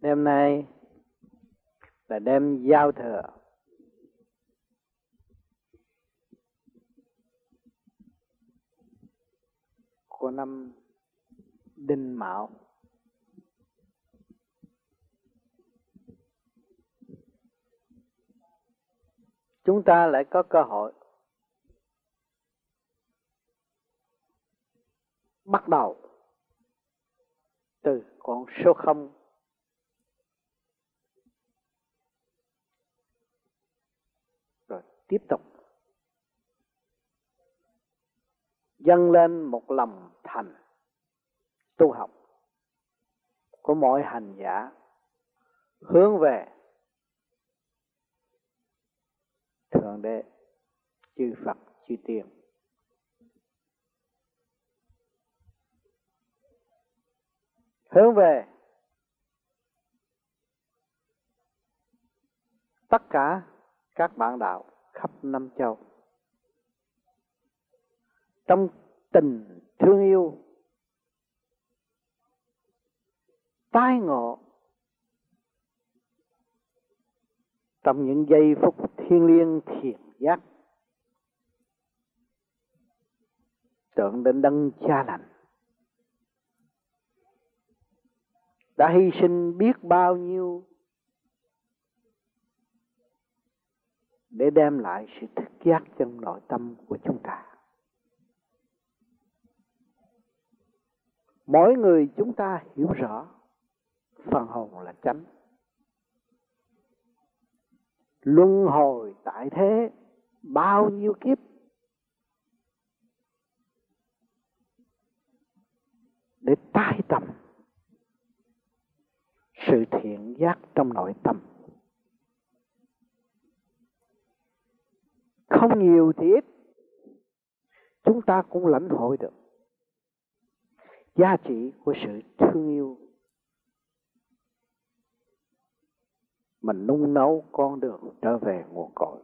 đêm nay là đêm giao thừa. Của năm Đinh Mão. Chúng ta lại có cơ hội bắt đầu từ con số không rồi tiếp tục. Dâng lên một lòng thành tu học của mọi hành giả, hướng về thượng đế, chư phật, chư tiên. Hướng về tất cả các bạn đạo khắp năm châu. Trong tình thương yêu, tai ngộ, trong những giây phút thiên liêng thiền giác, tưởng đến đấng cha lành, đã hy sinh biết bao nhiêu để đem lại sự thức giác trong nội tâm của chúng ta. Mỗi người chúng ta hiểu rõ, phần hồn là chánh. Luân hồi tại thế, bao nhiêu kiếp? Để tái tâm sự thiện giác trong nội tâm. Không nhiều thì ít. Chúng ta cũng lãnh hội được giá trị của sự thương yêu mà nung nấu con đường trở về nguồn cội.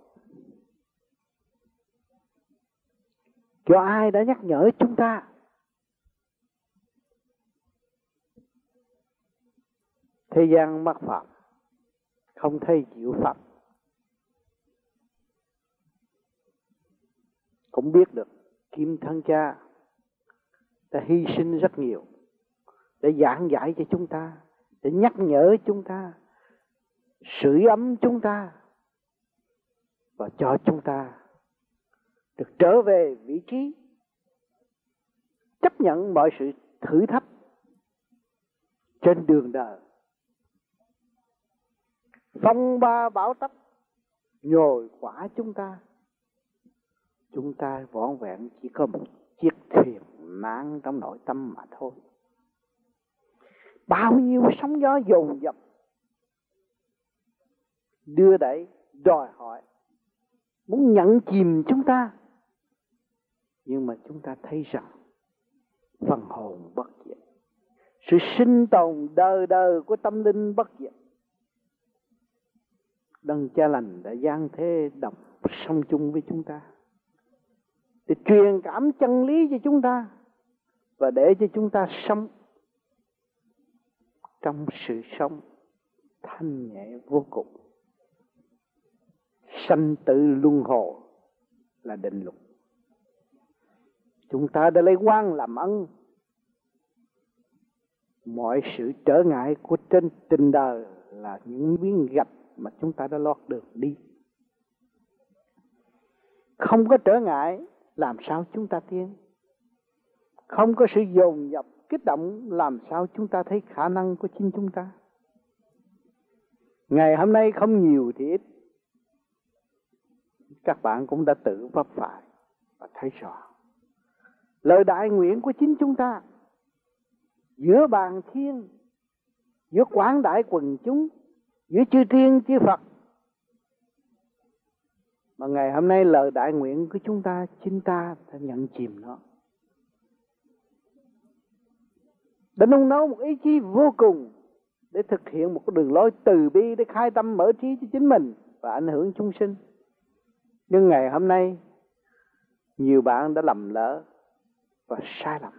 Cho ai đã nhắc nhở chúng ta? Thế gian mắc phạm không thấy chịu phạm. Cũng biết được kim thân cha đã hy sinh rất nhiều, để giảng giải cho chúng ta, để nhắc nhở chúng ta, sưởi ấm chúng ta và cho chúng ta được trở về vị trí chấp nhận mọi sự thử thách trên đường đời. Phong ba bão tấp nhồi quả chúng ta chúng ta vỏn vẹn chỉ có một chiếc thuyền mang trong nội tâm mà thôi. Bao nhiêu sóng gió dồn dập đưa đẩy, đòi hỏi, muốn nhận chìm chúng ta. Nhưng mà chúng ta thấy rằng phần hồn bất diệt, sự sinh tồn đời đời của tâm linh bất diệt. Đấng cha lành đã gian thế đọc song chung với chúng ta để truyền cảm chân lý cho chúng ta và để cho chúng ta sống trong sự sống thanh nhẹ vô cùng. Sanh tử luân hồi là định luật. Chúng ta đã lấy quan làm ân mọi sự trở ngại của trên tình đời là những miếng gạch mà chúng ta đã lót được đi. Không có trở ngại làm sao chúng ta tiến? Không có sự dồn dập, kích động, làm sao chúng ta thấy khả năng của chính chúng ta? Ngày hôm nay không nhiều thì ít. Các bạn cũng đã tự vấp phải và thấy rõ. Lời đại nguyện của chính chúng ta, giữa bàn thiên, giữa quảng đại quần chúng, giữa chư thiên, chư Phật mà ngày hôm nay lời đại nguyện của chúng ta, chính ta đã nhận chìm nó. Đã nung nấu một ý chí vô cùng, để thực hiện một cái đường lối từ bi, để khai tâm mở trí cho chính mình và ảnh hưởng chúng sinh. Nhưng ngày hôm nay, nhiều bạn đã lầm lỡ và sai lầm.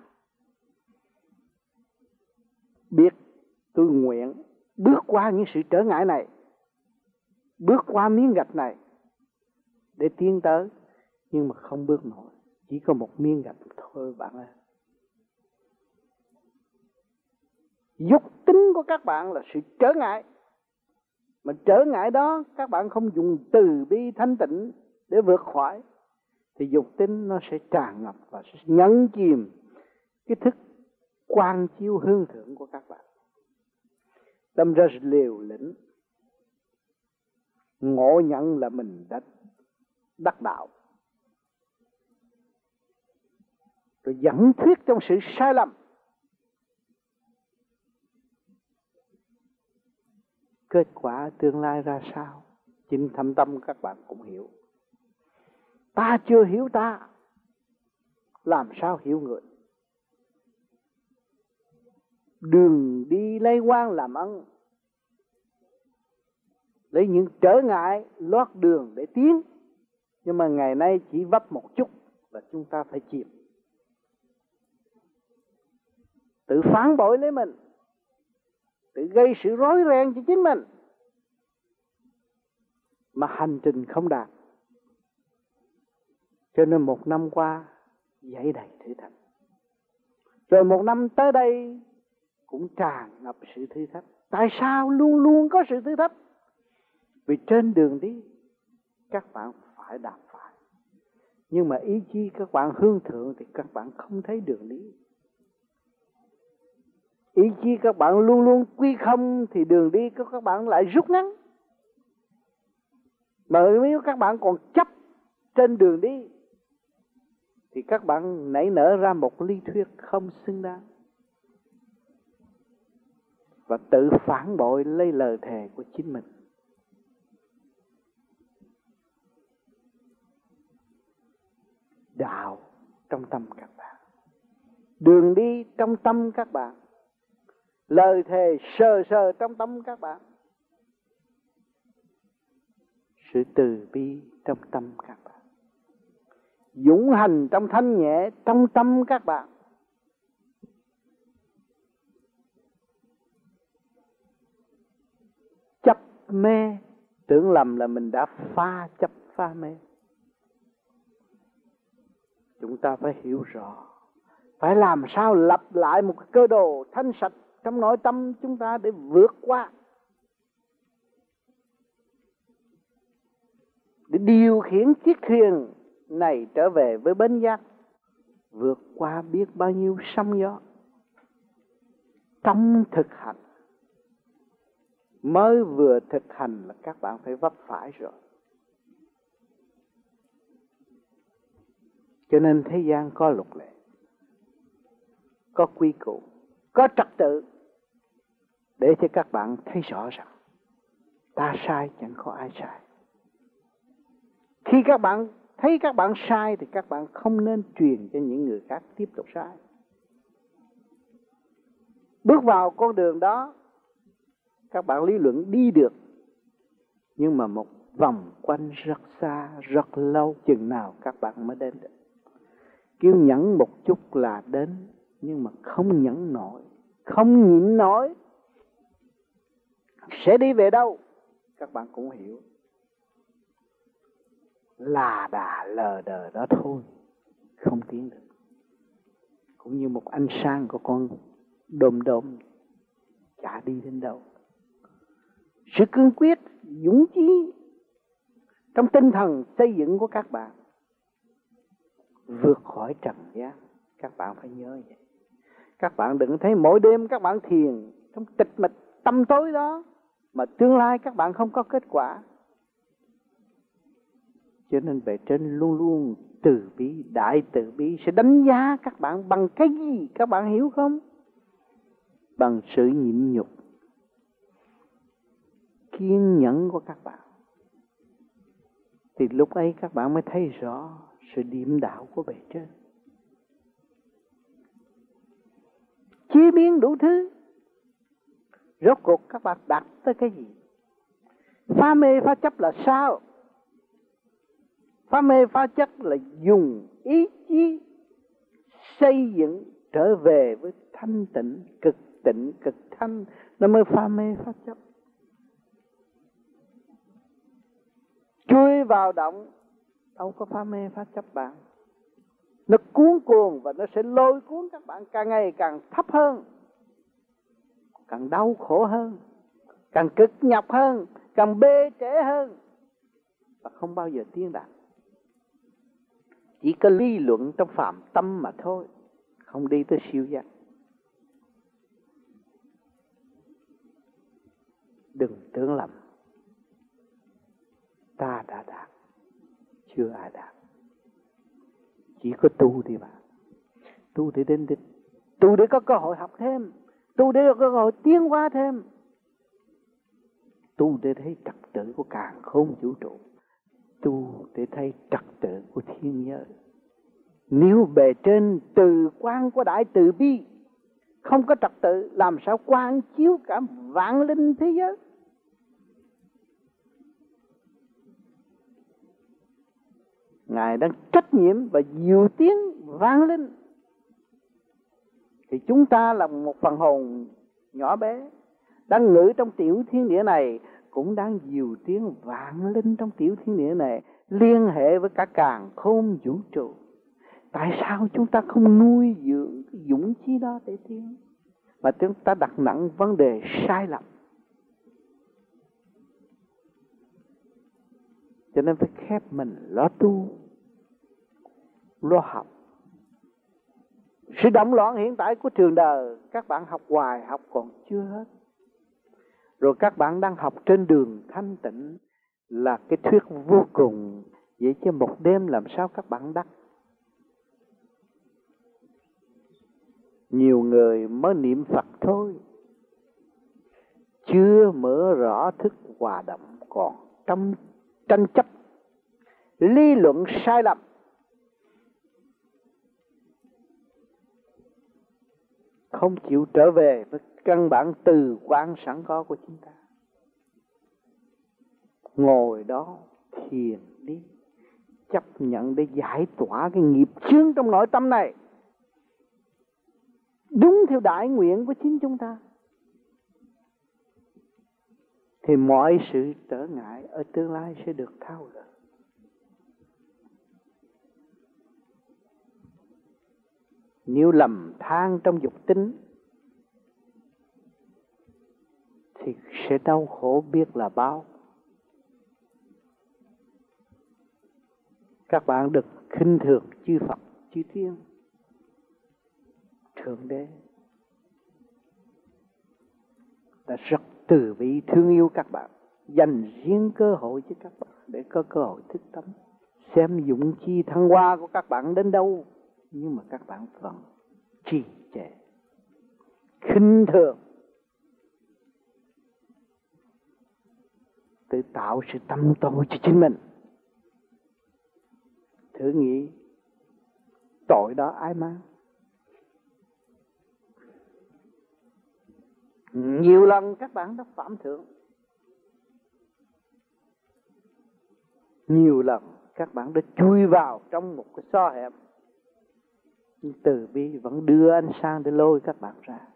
Biết tôi nguyện bước qua những sự trở ngại này, bước qua miếng gạch này để tiến tới, nhưng mà không bước nổi. Chỉ có một miếng gạch thôi, bạn ơi. Dục tính của các bạn là sự trở ngại. Mà trở ngại đó, các bạn không dùng từ bi thanh tịnh để vượt khỏi. Thì dục tính nó sẽ tràn ngập và sẽ nhấn chìm cái thức quan chiếu hương thượng của các bạn. Tâm ra liều lĩnh, ngộ nhận là mình đã đắc đạo. Rồi dẫn thuyết trong sự sai lầm. Kết quả tương lai ra sao? Chính thâm tâm các bạn cũng hiểu. Ta chưa hiểu ta. Làm sao hiểu người? Đường đi lây quan làm ăn. Lấy những trở ngại lót đường để tiến nhưng mà ngày nay chỉ vấp một chút là chúng ta phải chịu. Tự phản bội lấy mình. Tự gây sự rối ren cho chính mình. Mà hành trình không đạt. Cho nên một năm qua, dãy đầy thử thách. Rồi một năm tới đây, cũng tràn ngập sự thử thách. Tại sao luôn luôn có sự thử thách? Vì trên đường đi, các bạn phải đạp phải. Nhưng mà ý chí các bạn hương thượng thì các bạn không thấy đường đi. Ý chí các bạn luôn luôn quy không thì đường đi của các bạn lại rút ngắn. Mà nếu các bạn còn chấp trên đường đi, thì các bạn nảy nở ra một lý thuyết không xứng đáng. Và tự phản bội lấy lời thề của chính mình. Đạo trong tâm các bạn. Đường đi trong tâm các bạn. Lời thề sờ sờ trong tâm các bạn. Sự từ bi trong tâm các bạn. Dũng hành trong thanh nhẹ trong tâm các bạn. Chấp mê, tưởng lầm là mình đã pha chấp pha mê chúng ta phải hiểu rõ. Phải làm sao lập lại một cơ đồ thanh sạch trong nội tâm chúng ta để vượt qua. Để điều khiển chiếc thuyền này trở về với bến giác. Vượt qua biết bao nhiêu sóng gió. Trong thực hành. Mới vừa thực hành là các bạn phải vấp phải rồi. Cho nên thế gian có luật lệ, có quy củ, có trật tự. Để cho các bạn thấy rõ rằng, ta sai chẳng có ai sai. Khi các bạn thấy các bạn sai thì các bạn không nên truyền cho những người khác tiếp tục sai. Bước vào con đường đó, các bạn lý luận đi được, nhưng mà một vòng quanh rất xa, rất lâu, chừng nào các bạn mới đến được kêu nhẫn một chút là đến, nhưng mà không nhẫn nổi, không nhịn nổi. Sẽ đi về đâu? Các bạn cũng hiểu. Là đà lờ đờ đó thôi, không tiến được. Cũng như một ánh sáng của con đom đom chả đi đến đâu. Sự cương quyết, dũng chí trong tinh thần xây dựng của các bạn vượt khỏi trần gian. Các bạn phải nhớ vậy. Các bạn đừng thấy mỗi đêm các bạn thiền trong tịch mịch tâm tối đó, mà tương lai các bạn không có kết quả. Cho nên bề trên luôn luôn từ bi, đại từ bi sẽ đánh giá các bạn bằng cái gì, các bạn hiểu không? Bằng sự nhịn nhục, kiên nhẫn của các bạn. Thì lúc ấy các bạn mới thấy rõ sự điểm đạo của bề trên. Chế biến đủ thứ. Rốt cuộc các bạn đặt tới cái gì? Pha mê pha chấp là sao? Pha mê pha chấp là dùng ý chí xây dựng trở về với thanh tịnh, cực tịnh, cực thanh. Nó mới pha mê pha chấp. Chui vào động đâu có pha mê phá chấp bạn. Nó cuốn cuồng và nó sẽ lôi cuốn các bạn càng ngày càng thấp hơn, càng đau khổ hơn, càng cực nhọc hơn, càng bê trễ hơn và không bao giờ tiến đạt. Chỉ có lý luận trong phạm tâm mà thôi, không đi tới siêu giác. Đừng tưởng lầm. Ta đã đạt chưa ai đạt. Chỉ có tu thì bạn tu để đến đích. Tu để có cơ hội học thêm. Tu để có cơ hội tiến hóa thêm. Tu để thấy trật tự của càng không vũ trụ. Tu để thấy trật tự của thiên giới nếu bề trên từ quan của đại từ bi không có trật tự, làm sao quan chiếu cả vạn linh thế giới? Ngài đang trách nhiệm và diệu tiếng vang lên, thì chúng ta là một phần hồn nhỏ bé đang ngự trong tiểu thiên địa này cũng đang diệu tiếng vạn linh trong tiểu thiên địa này liên hệ với cả càng không vũ trụ. Tại sao chúng ta không nuôi dưỡng cái dũng khí đó để tiến? Mà chúng ta đặt nặng vấn đề sai lầm. Cho nên phải khép mình, lo tu, lo học. Sự động loạn hiện tại của trường đời, các bạn học hoài, học còn chưa hết. Rồi các bạn đang học trên đường thanh tịnh là cái thuyết vô cùng. Vậy chứ một đêm làm sao các bạn đắc? Nhiều người mới niệm phật thôi, chưa mở rõ thức hòa động còn trong tranh chấp, lý luận sai lầm. Không chịu trở về với căn bản từ quan sẵn có của chúng ta. Ngồi đó thiền đi, chấp nhận để giải tỏa cái nghiệp chướng trong nội tâm này. Đúng theo đại nguyện của chính chúng ta thì mọi sự trở ngại ở tương lai sẽ được thao gỡ. Nếu lầm than trong dục tính, thì sẽ đau khổ biết là bao các bạn được khinh thường chư Phật, chư Thiên, Thượng Đế. Đã rất từ vị thương yêu các bạn, dành riêng cơ hội cho các bạn để có cơ hội thức tâm xem dụng chi thăng hoa của các bạn đến đâu, nhưng mà các bạn vẫn trì trệ, khinh thường. Tự tạo sự tâm tội cho chính mình. Thử nghĩ, tội đó ai mang? Nhiều lần các bạn đã phạm thượng. Nhiều lần các bạn đã chui vào trong một cái xo hẹp. Nhưng từ bi vẫn đưa anh sang để lôi các bạn ra,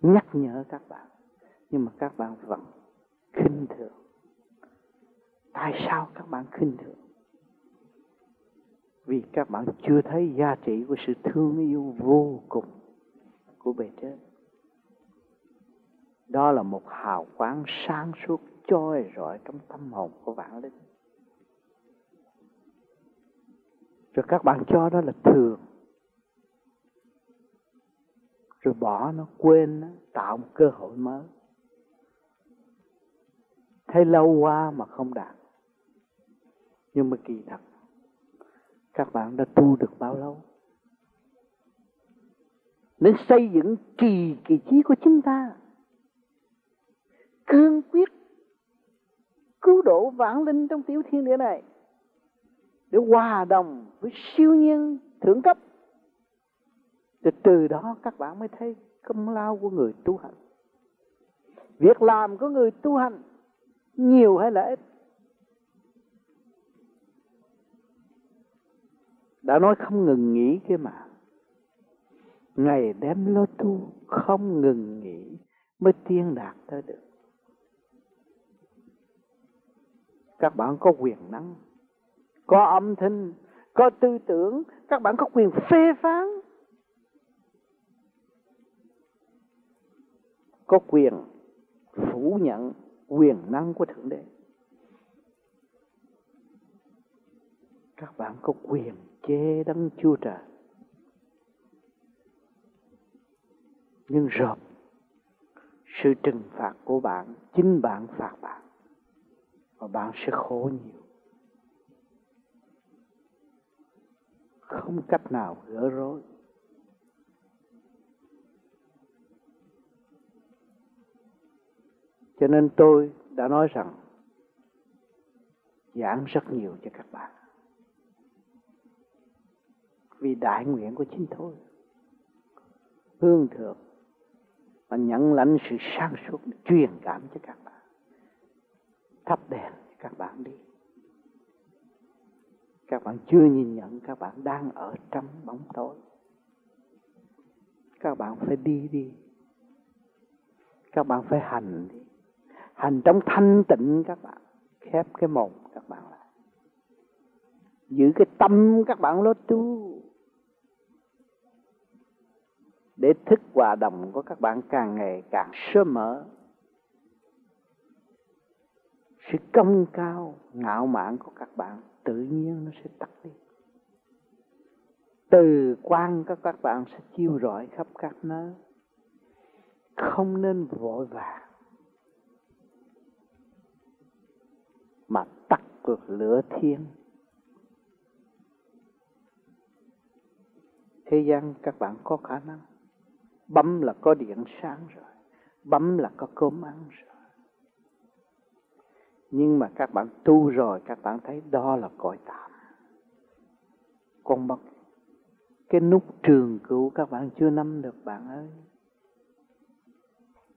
nhắc nhở các bạn. Nhưng mà các bạn vẫn khinh thường. Tại sao các bạn khinh thường? Vì các bạn chưa thấy giá trị của sự thương yêu vô cùng của bề trên đó là một hào quang sáng suốt trôi rọi trong tâm hồn của bạn linh. Rồi các bạn cho đó là thường. Rồi bỏ nó, quên nó, tạo một cơ hội mới. Thấy lâu qua mà không đạt. Nhưng mà kỳ thật, các bạn đã tu được bao lâu? Nên xây dựng kỳ kỳ trí của chúng ta cương quyết cứu độ vãng linh trong tiểu thiên địa này, để hòa đồng với siêu nhiên thượng cấp, thì từ đó các bạn mới thấy công lao của người tu hành. Việc làm của người tu hành nhiều hay là ít? Đã nói không ngừng nghỉ kia mà. Ngày đêm lo tu, không ngừng nghỉ mới tiên đạt tới được. Các bạn có quyền năng, có âm thanh, có tư tưởng, các bạn có quyền phê phán. Có quyền phủ nhận quyền năng của thượng đế. Các bạn có quyền chê đấng chúa trời. Nhưng rồi sự trừng phạt của bạn, chính bạn phạt bạn và bạn sẽ khổ nhiều. Không cách nào gỡ rối. Cho nên tôi đã nói rằng, giảng rất nhiều cho các bạn. Vì đại nguyện của chính tôi. Hương thượng và nhận lãnh sự sáng suốt, truyền cảm cho các bạn thắp đèn cho các bạn đi. Các bạn chưa nhìn nhận, các bạn đang ở trong bóng tối. Các bạn phải đi đi. Các bạn phải hành đi. Hành trong thanh tịnh, các bạn khép cái mồm các bạn lại. Giữ cái tâm các bạn lo tu. Để thức hòa đồng của các bạn càng ngày càng sớm mở sự công cao, ngạo mạn của các bạn tự nhiên nó sẽ tắt đi. Từ quan các các bạn sẽ chiêu rọi khắp các nơi không nên vội vàng mà tắt được lửa thiên thế gian các bạn có khả năng. Bấm là có điện sáng rồi. Bấm là có cơm ăn rồi nhưng mà các bạn tu rồi, các bạn thấy đó là cõi tạm. Còn bằng cái nút trường cửu các bạn chưa nắm được, bạn ơi.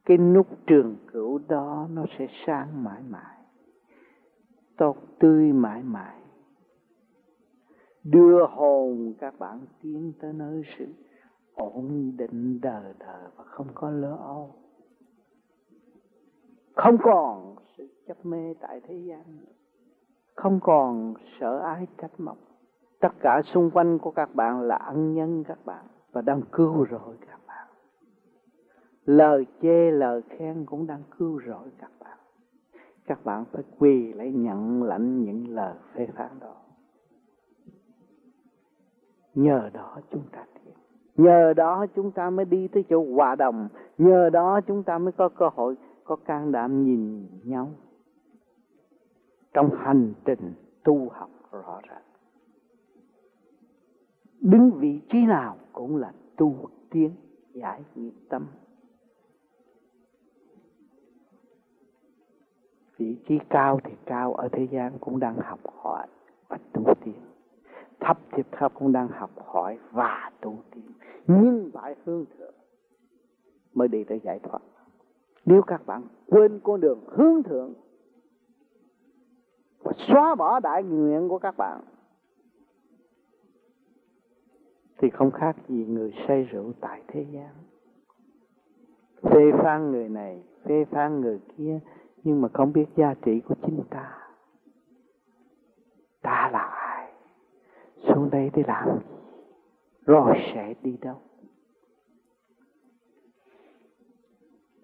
Cái nút trường cửu đó nó sẽ sáng mãi mãi. Tốt tươi mãi mãi. Đưa hồn các bạn tiến tới nơi sự ổn định đời đời và không có lỡ âu. Không còn sự chấp mê tại thế gian. Không còn sợ ái trách móc. Tất cả xung quanh của các bạn là ân nhân các bạn và đang cứu rồi các bạn. Lời chê, lời khen cũng đang cứu rồi các bạn. Các bạn phải quỳ lấy nhận lãnh những lời phê phán đó. Nhờ đó chúng ta tiến. Nhờ đó chúng ta mới đi tới chỗ hòa đồng. Nhờ đó chúng ta mới có cơ hội có can đảm nhìn nhau. Trong hành trình tu học rõ ràng, đứng vị trí nào cũng là tu tiến, giải nghiệp tâm. Vị trí cao thì cao ở thế gian cũng đang học hỏi và tu tiến. Thấp thì thấp cũng đang học hỏi và tu tiến. Nhưng phải hương thượng mới đi tới giải thoát nếu các bạn quên con đường hướng thượng và xóa bỏ đại nguyện của các bạn, thì không khác gì người say rượu tại thế gian. Phê phán người này, phê phán người kia, nhưng mà không biết giá trị của chính ta. Ta là ai? Xuống đây để làm gì? Rồi sẽ đi đâu?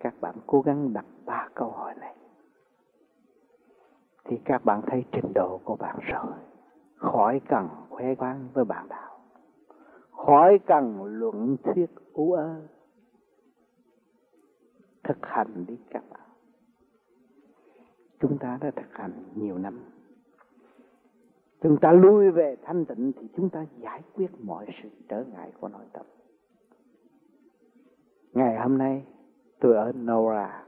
Các bạn cố gắng đặt ba câu hỏi này. Thì các bạn thấy trình độ của bạn rồi. Khỏi cần khoe khoang với bạn đạo khỏi cần luận thuyết ú ơ thực hành đi các bạn. Chúng ta đã thực hành nhiều năm. Chúng ta lui về thanh tịnh thì chúng ta giải quyết mọi sự trở ngại của nội tâm. Ngày hôm nay tôi ở Nora,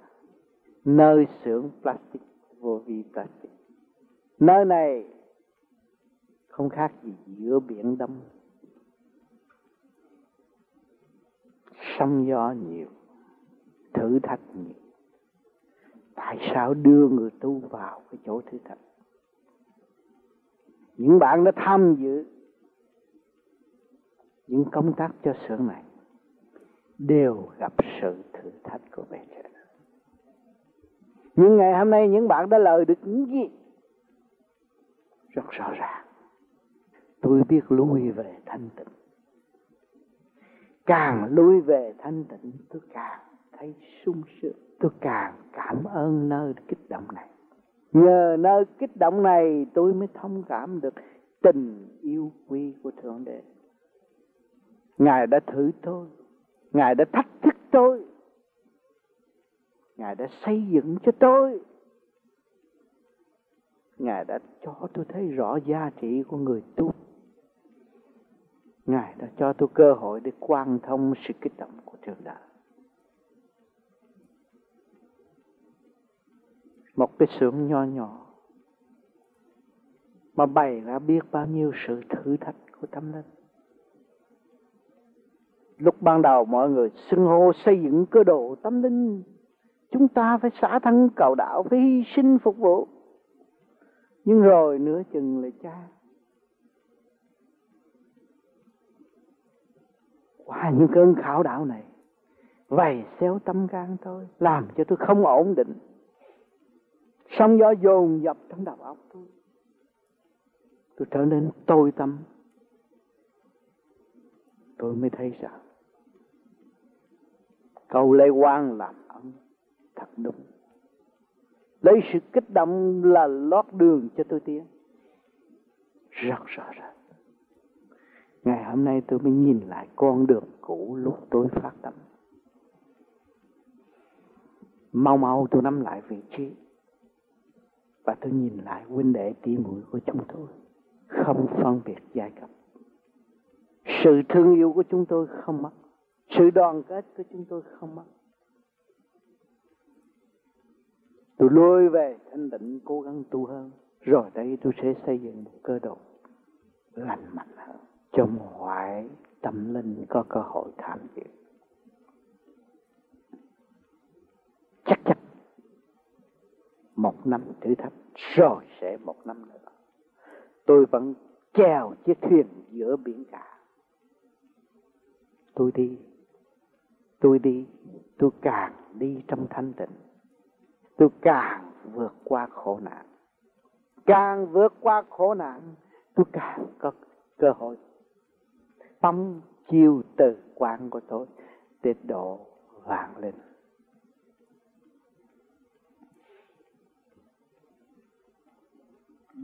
nơi xưởng plastic vô vi plastic. Nơi này không khác gì giữa biển đông. Sóng gió nhiều, thử thách nhiều. Tại sao đưa người tu vào cái chỗ thử thách? Những bạn đã tham dự những công tác cho xưởng này đều gặp sự thử thách của bề trên nhưng ngày hôm nay những bạn đã lời được những gì? Rất rõ ràng. Tôi biết lui về thanh tịnh. Càng lui về thanh tịnh, tôi càng thấy sung sướng. Tôi càng cảm ơn nơi kích động này. Nhờ nơi kích động này, tôi mới thông cảm được tình yêu quý của thượng đế. Ngài đã thử tôi ngài đã thách thức tôi. Ngài đã xây dựng cho tôi. Ngài đã cho tôi thấy rõ giá trị của người tu. Ngài đã cho tôi cơ hội để quan thông sự kích động của trường đạo một cái xưởng nho nhỏ mà bày ra biết bao nhiêu sự thử thách của tâm linh lúc ban đầu mọi người xưng hô xây dựng cơ độ tâm linh, chúng ta phải xả thân cầu đạo, phải hy sinh phục vụ. Nhưng rồi nửa chừng lại cha. Qua những cơn khảo đạo này, vầy xéo tâm can tôi làm cho tôi không ổn định. Sóng gió dồn dập trong đầu óc tôi tôi trở nên tôi tâm tôi mới thấy rằng cầu lê quan làm ân thật đúng. Lấy sự kích động là lót đường cho tôi tiến. Rất rõ ràng. Ngày hôm nay tôi mới nhìn lại con đường cũ lúc tôi phát tâm. Mau mau tôi nắm lại vị trí. Và tôi nhìn lại huynh đệ tỉ muội của chúng tôi. Không phân biệt giai cấp. Sự thương yêu của chúng tôi không mất sự đoàn kết của chúng tôi không mất. Tôi lui về thanh định cố gắng tu hơn. Rồi đây tôi sẽ xây dựng một cơ độ lành mạnh hơn, cho mọi tâm linh có cơ hội tham dự. Chắc chắn một năm thử thách, rồi sẽ một năm nữa. Tôi vẫn chèo chiếc thuyền giữa biển cả. Tôi đi tôi đi, tôi càng đi trong thanh tịnh. Tôi càng vượt qua khổ nạn. Càng vượt qua khổ nạn, tôi càng có cơ hội. Tâm chiêu từ quan của tôi để độ vàng lên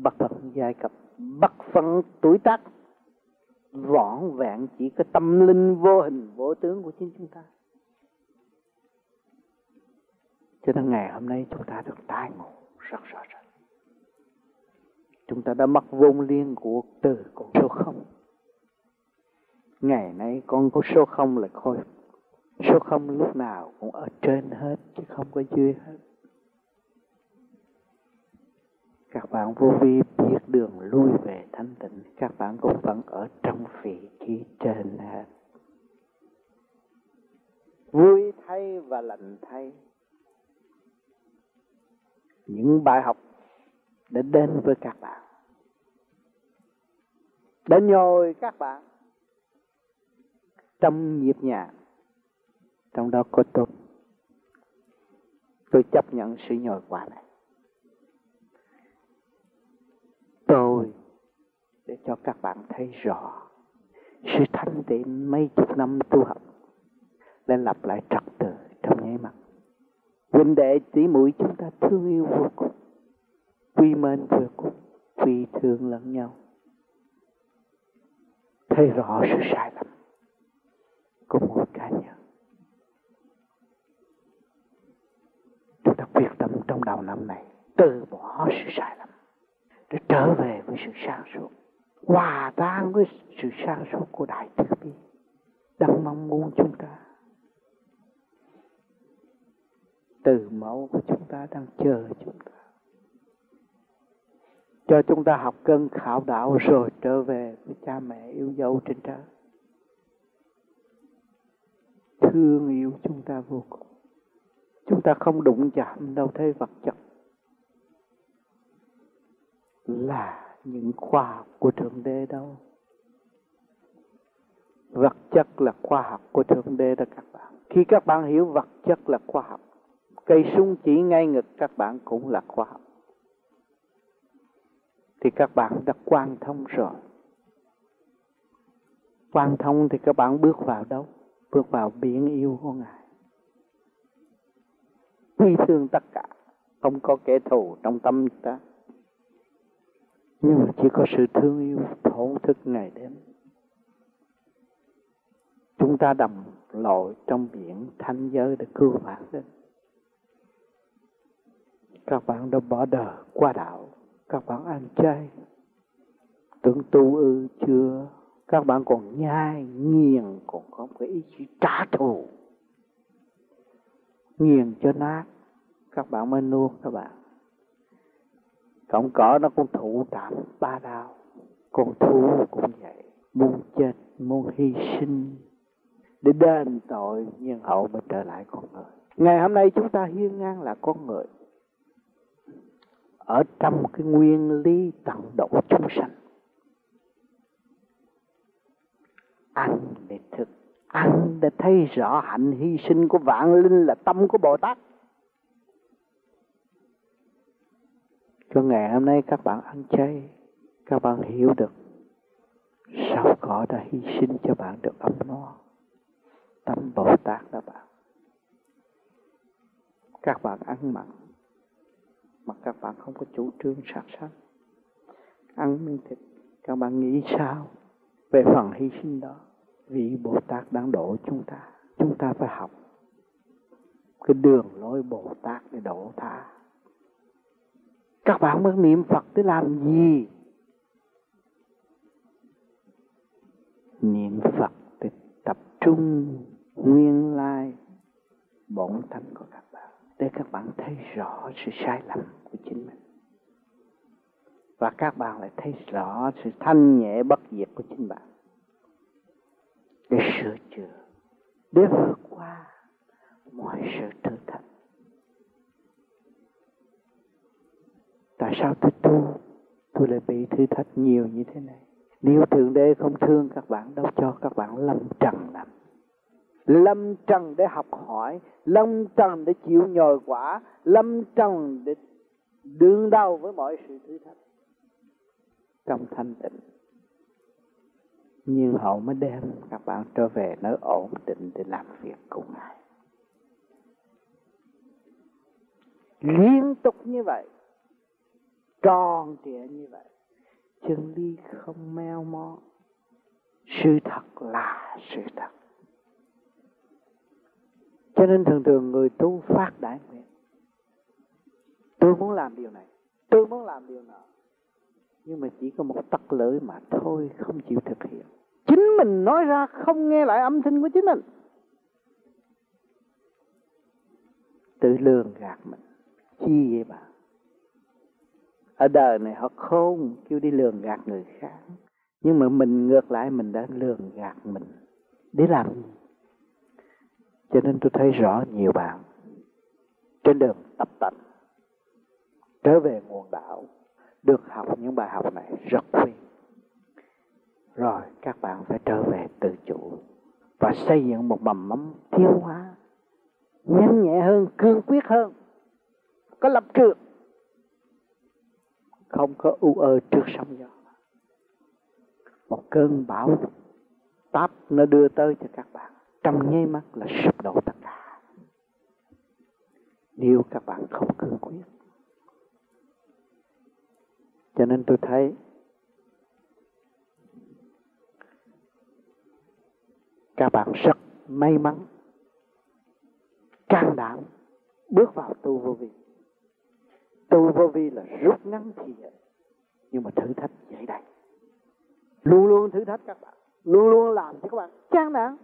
bất phận giai cấp, bất phận tuổi tác võn vẹn chỉ có tâm linh vô hình, vô tướng của chính chúng ta cho nên ngày hôm nay chúng ta được tai ngộ rất rõ ràng. Chúng ta đã mất vốn liên của từ con số không. Ngày nay con có số không là khôi số không lúc nào cũng ở trên hết, chứ không có dưới hết. Các bạn vô vi biết đường lui về thanh tịnh, các bạn cũng vẫn ở trong vị trí trên hết. Vui thay và lạnh thay những bài học để đến với các bạn. Đến nhồi các bạn trong nhịp nhàng, trong đó có tôi. Tôi chấp nhận sự nhồi quả này. Tôi để cho các bạn thấy rõ sự thanh tịnh mấy chục năm tu học nên lặp lại trật tự huynh đệ tỷ mũi chúng ta thương yêu vô cùng. Quy mến vô cùng. Quy thương lẫn nhau. Thấy rõ sự sai lầm của một cá nhân. Chúng ta quyết tâm trong đầu năm này từ bỏ sự sai lầm để trở về với sự sáng suốt, hòa tan với sự sáng suốt của đại từ bi. Đang mong muốn chúng ta từ mẫu của chúng ta đang chờ chúng ta. Cho chúng ta học cân khảo đạo rồi trở về với cha mẹ yêu dấu trên trời. Thương yêu chúng ta vô cùng. Chúng ta không đụng chạm đâu thế vật chất. Là những khoa học của thượng đế đâu? Vật chất là khoa học của thượng đế đó các bạn. Khi các bạn hiểu vật chất là khoa học cây súng chỉ ngay ngực các bạn cũng là khoa học. Thì các bạn đã quan thông rồi. Quan thông thì các bạn bước vào đâu? Bước vào biển yêu của ngài. Quy thương tất cả. Không có kẻ thù trong tâm ta. Nhưng mà chỉ có sự thương yêu thổ thức ngày đêm chúng ta đầm lội trong biển thanh giới để cứu vãn đến các bạn đã bỏ đời qua đạo. Các bạn ăn chay. Tưởng tu ư chưa? Các bạn còn nhai, nghiền, còn có cái ý chí trả thù. Nghiền cho nát. Các bạn mới nuốt các bạn. Cọng cỏ nó cũng thụ tạm ba đau con thú cũng vậy. Muốn chết, muốn hy sinh. Để đền tội, nhưng hậu mới trở lại con người. Ngày hôm nay chúng ta hiên ngang là con người ở trong cái nguyên lý tận độ chúng sanh. Ăn để thực, ăn để thấy rõ hạnh hy sinh của vạn linh là tâm của bồ tát. Cho ngày hôm nay các bạn ăn chay, các bạn hiểu được sao cỏ đã hy sinh cho bạn được ấm no. Tâm bồ tát đó bạn. Các bạn ăn mặn mà các bạn không có chủ trương sát sanh. Ăn miếng thịt, các bạn nghĩ sao về phần hy sinh đó? Vị bồ tát đang độ chúng ta chúng ta phải học cái đường lối bồ tát để độ ta các bạn mới niệm phật để làm gì? Niệm phật để tập trung nguyên lai bổn tánh của các bạn để các bạn thấy rõ sự sai lầm của chính mình. Và các bạn lại thấy rõ sự thanh nhẹ bất diệt của chính bạn. Để sửa chữa, để vượt qua mọi sự thử thách. Tại sao tôi tu? Tôi lại bị thử thách nhiều như thế này. Nếu thượng đế không thương các bạn, đâu cho các bạn lâm trần làm lâm trần để học hỏi, lâm trần để chịu nhồi quả, lâm trần để đương đầu với mọi sự thử thách trong thanh tịnh. Nhưng hậu mới đem các bạn trở về nơi ổn định để làm việc cùng ngài. Liên tục như vậy, tròn trịa như vậy, chân lý không meo mó. Sự thật là sự thật cho nên thường thường người tu phát đại nguyện. Tôi muốn làm điều này, tôi muốn làm điều nọ. Nhưng mà chỉ có một tắc lưỡi mà thôi, không chịu thực hiện. Chính mình nói ra không nghe lại âm thanh của chính mình. Tự lường gạt mình. Chi vậy bà? ở đời này họ khôn, kêu đi lường gạt người khác. Nhưng mà mình ngược lại, mình đã lường gạt mình để làm gì? Cho nên tôi thấy rõ nhiều bạn trên đường tập tành, trở về nguồn đạo, được học những bài học này rất quý rồi các bạn phải trở về tự chủ và xây dựng một mầm mắm thiếu hóa, nhanh nhẹ hơn, cương quyết hơn, có lập trường, không có u ơ trước sóng gió. Một cơn bão táp nó đưa tới cho các bạn trong nháy mắt là sụp đổ tất cả. Nếu các bạn không cương quyết. Cho nên tôi thấy các bạn rất may mắn, can đảm bước vào tu vô vi. Tu vô vi là rút ngắn thì nhưng mà thử thách dễ đầy luôn luôn thử thách các bạn, luôn luôn làm cho các bạn chán nản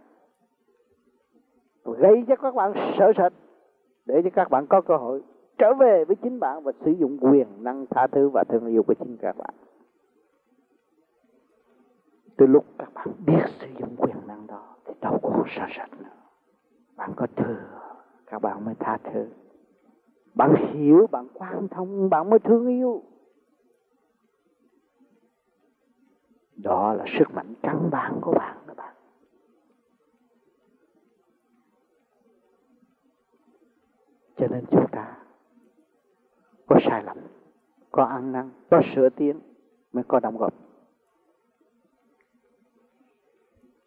gây cho các bạn sợ sệt, để cho các bạn có cơ hội trở về với chính bạn và sử dụng quyền năng tha thứ và thương yêu của chính các bạn. Từ lúc các bạn biết sử dụng quyền năng đó, thì đâu còn sợ sệt nữa. Bạn có thừa, các bạn mới tha thứ. Bạn hiểu, bạn quan thông, bạn mới thương yêu. Đó là sức mạnh căn bản của bạn bạn. Cho nên chúng ta có sai lầm, có ăn năn, có sửa tiến mới có đóng góp.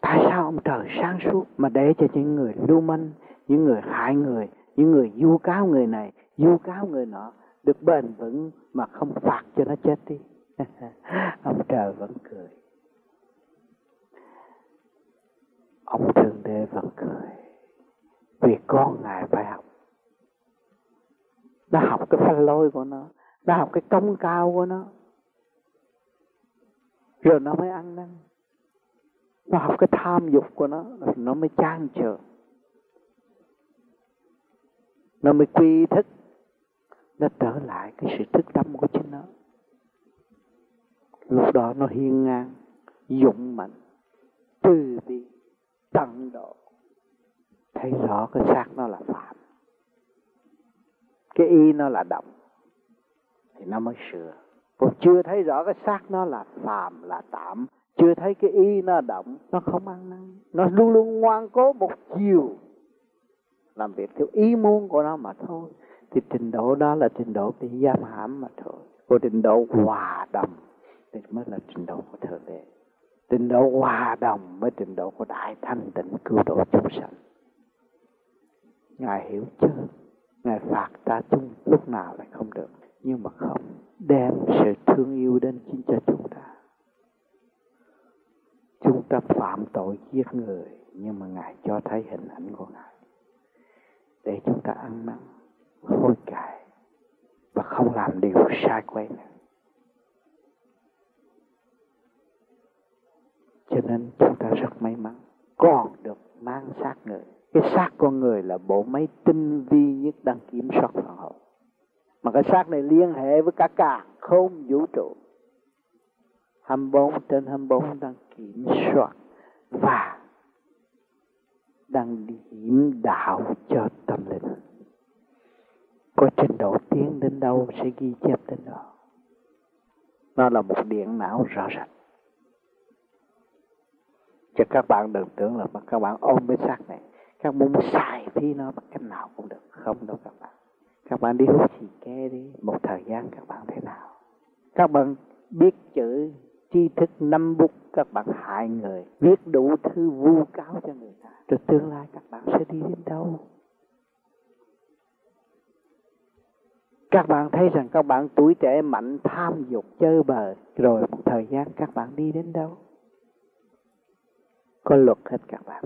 Tại sao ông trời sáng suốt mà để cho những người lưu manh, những người hại người, những người du cáo người này du cáo người nọ được bền vững mà không phạt cho nó chết đi? Ông trời vẫn cười. Ông thượng đế vẫn cười. Vì con ngài phải học nó học cái phanh lôi của nó nó học cái công cao của nó. Rồi nó mới ăn năn. Nó học cái tham dục của nó nó mới trang trường nó mới quy thức. Nó trở lại cái sự thức tâm của chính nó. Lúc đó nó hiên ngang, dũng mạnh, từ bi, tận độ. Thấy rõ cái xác nó là phạm cái y nó là động, thì nó mới sửa. Còn chưa thấy rõ cái xác nó là phàm, là tạm. Chưa thấy cái y nó động, nó không ăn năn. Nó luôn luôn ngoan cố một chiều. Làm việc theo ý muốn của nó mà thôi. Thì trình độ đó là trình độ bị giam hãm mà thôi. Còn trình độ hòa đồng, thì mới là trình độ của thượng đế. Trình độ hòa đồng với trình độ của đại thanh tịnh cứu độ chúng sanh. Ngài hiểu chưa? Ngài phạt ta chung lúc nào lại không được. Nhưng mà không đem sự thương yêu đến chính cho chúng ta. Chúng ta phạm tội giết người, nhưng mà ngài cho thấy hình ảnh của ngài. Để chúng ta ăn năn, hối cải, và không làm điều sai quay nữa. Cho nên chúng ta rất may mắn, còn được mang xác người cái xác con người là bộ máy tinh vi nhất đang kiểm soát phần hồn mà cái xác này liên hệ với cả cả không vũ trụ. 24 trên 24 đang kiểm soát và đang điểm đạo cho tâm linh. Có trình độ tiến đến đâu sẽ ghi chép đến đó. Nó là một điện não rõ rệt cho các bạn đừng tưởng là các bạn ôm cái xác này các muốn xài phi nó bằng cách nào cũng được. Không đâu các bạn. Các bạn đi hút xì ke đi. Một thời gian các bạn thế nào? Các bạn biết chữ tri thức năm bút. Các bạn hại người. Viết đủ thư vu cáo cho người ta. Rồi tương lai các bạn sẽ đi đến đâu? Các bạn thấy rằng các bạn tuổi trẻ mạnh, tham dục chơi bời rồi một thời gian các bạn đi đến đâu? Có luật hết các bạn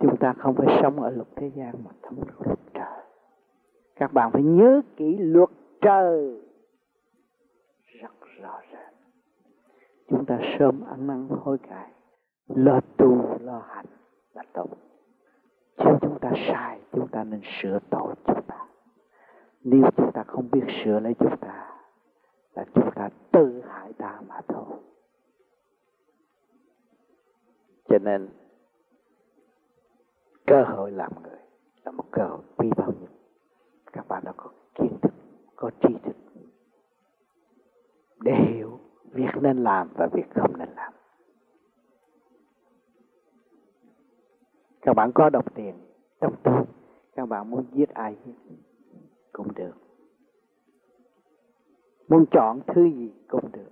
chúng ta không phải sống ở luật thế gian mà sống ở luật trời. Các bạn phải nhớ kỹ luật trời. Rất rõ ràng. Chúng ta sớm ăn năn hối cải. Lo tu, lo hành là tốt nếu chúng ta sai, chúng ta nên sửa tội chúng ta. Nếu chúng ta không biết sửa lấy chúng ta, là chúng ta tự hại ta mà thôi. Cho nên cơ hội làm người là một cơ hội quý báu nhất. Các bạn đã có kiến thức, có tri thức để hiểu việc nên làm và việc không nên làm. Các bạn có đồng tiền trong túi, các bạn muốn giết ai giết cũng được. Muốn chọn thứ gì cũng được.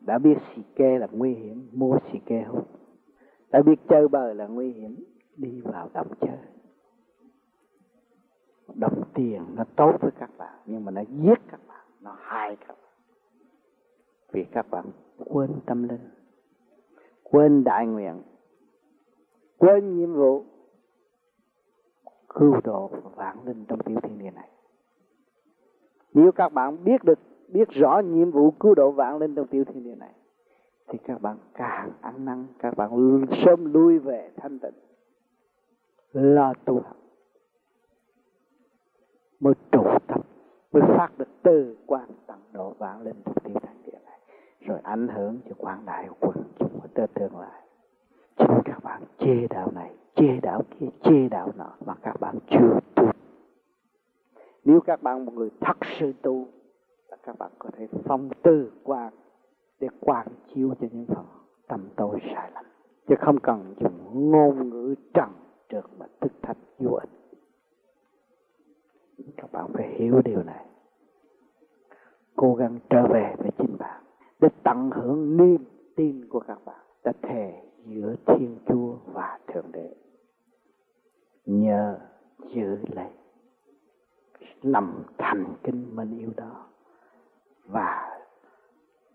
Đã biết xì ke là nguy hiểm, mua xì ke hút đã biết chơi bời là nguy hiểm đi vào động chơi. Đồng tiền nó tốt với các bạn, nhưng mà nó giết các bạn, nó hại các bạn. Vì các bạn quên tâm linh, quên đại nguyện, quên nhiệm vụ, cứu độ vạn linh trong tiểu thiên địa này. Nếu các bạn biết được, biết rõ nhiệm vụ cứu độ vạn linh trong tiểu thiên địa này, thì các bạn càng ăn năn, các bạn sớm lui về thanh tịnh là tu. Học mới trụ tập, mới phát được từ quan tận độ vạn linh thực tiểu thành địa này, rồi ảnh hưởng cho quảng đại quần chúng ở tương lai. Chính các bạn chê đạo này, chê đạo kia, chê đạo nọ, mà các bạn chưa tu. Nếu các bạn một người thật sự tu, là các bạn có thể phong tư quan để quan chiếu cho những phần tâm tôi sai lầm. Chứ không cần dùng ngôn ngữ trần trước mà thức thách vô ích các bạn phải hiểu điều này. Cố gắng trở về với chính bạn để tận hưởng niềm tin của các bạn đã thề giữa thiên chúa và thượng đế. Nhờ giữ lấy lòng thành kính mình yêu đó và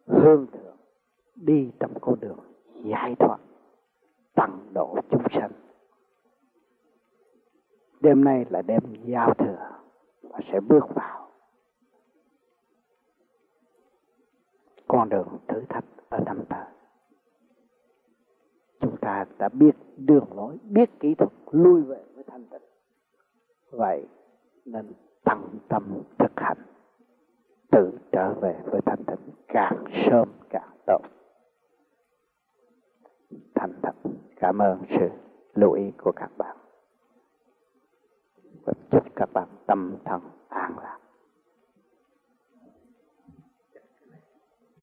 hương thượng đi trong con đường giải thoát, tận độ chúng sanh đêm nay là đêm giao thừa và sẽ bước vào con đường thử thách ở tâm tới chúng ta đã biết đường lối, biết kỹ thuật lui về với thanh tịnh. Vậy nên tận tâm thực hành, tự trở về với thanh tịnh càng sớm càng tốt. Thành thật, cảm ơn sự lưu ý của các bạn. กับจุดกระปับตำทางอ่างละ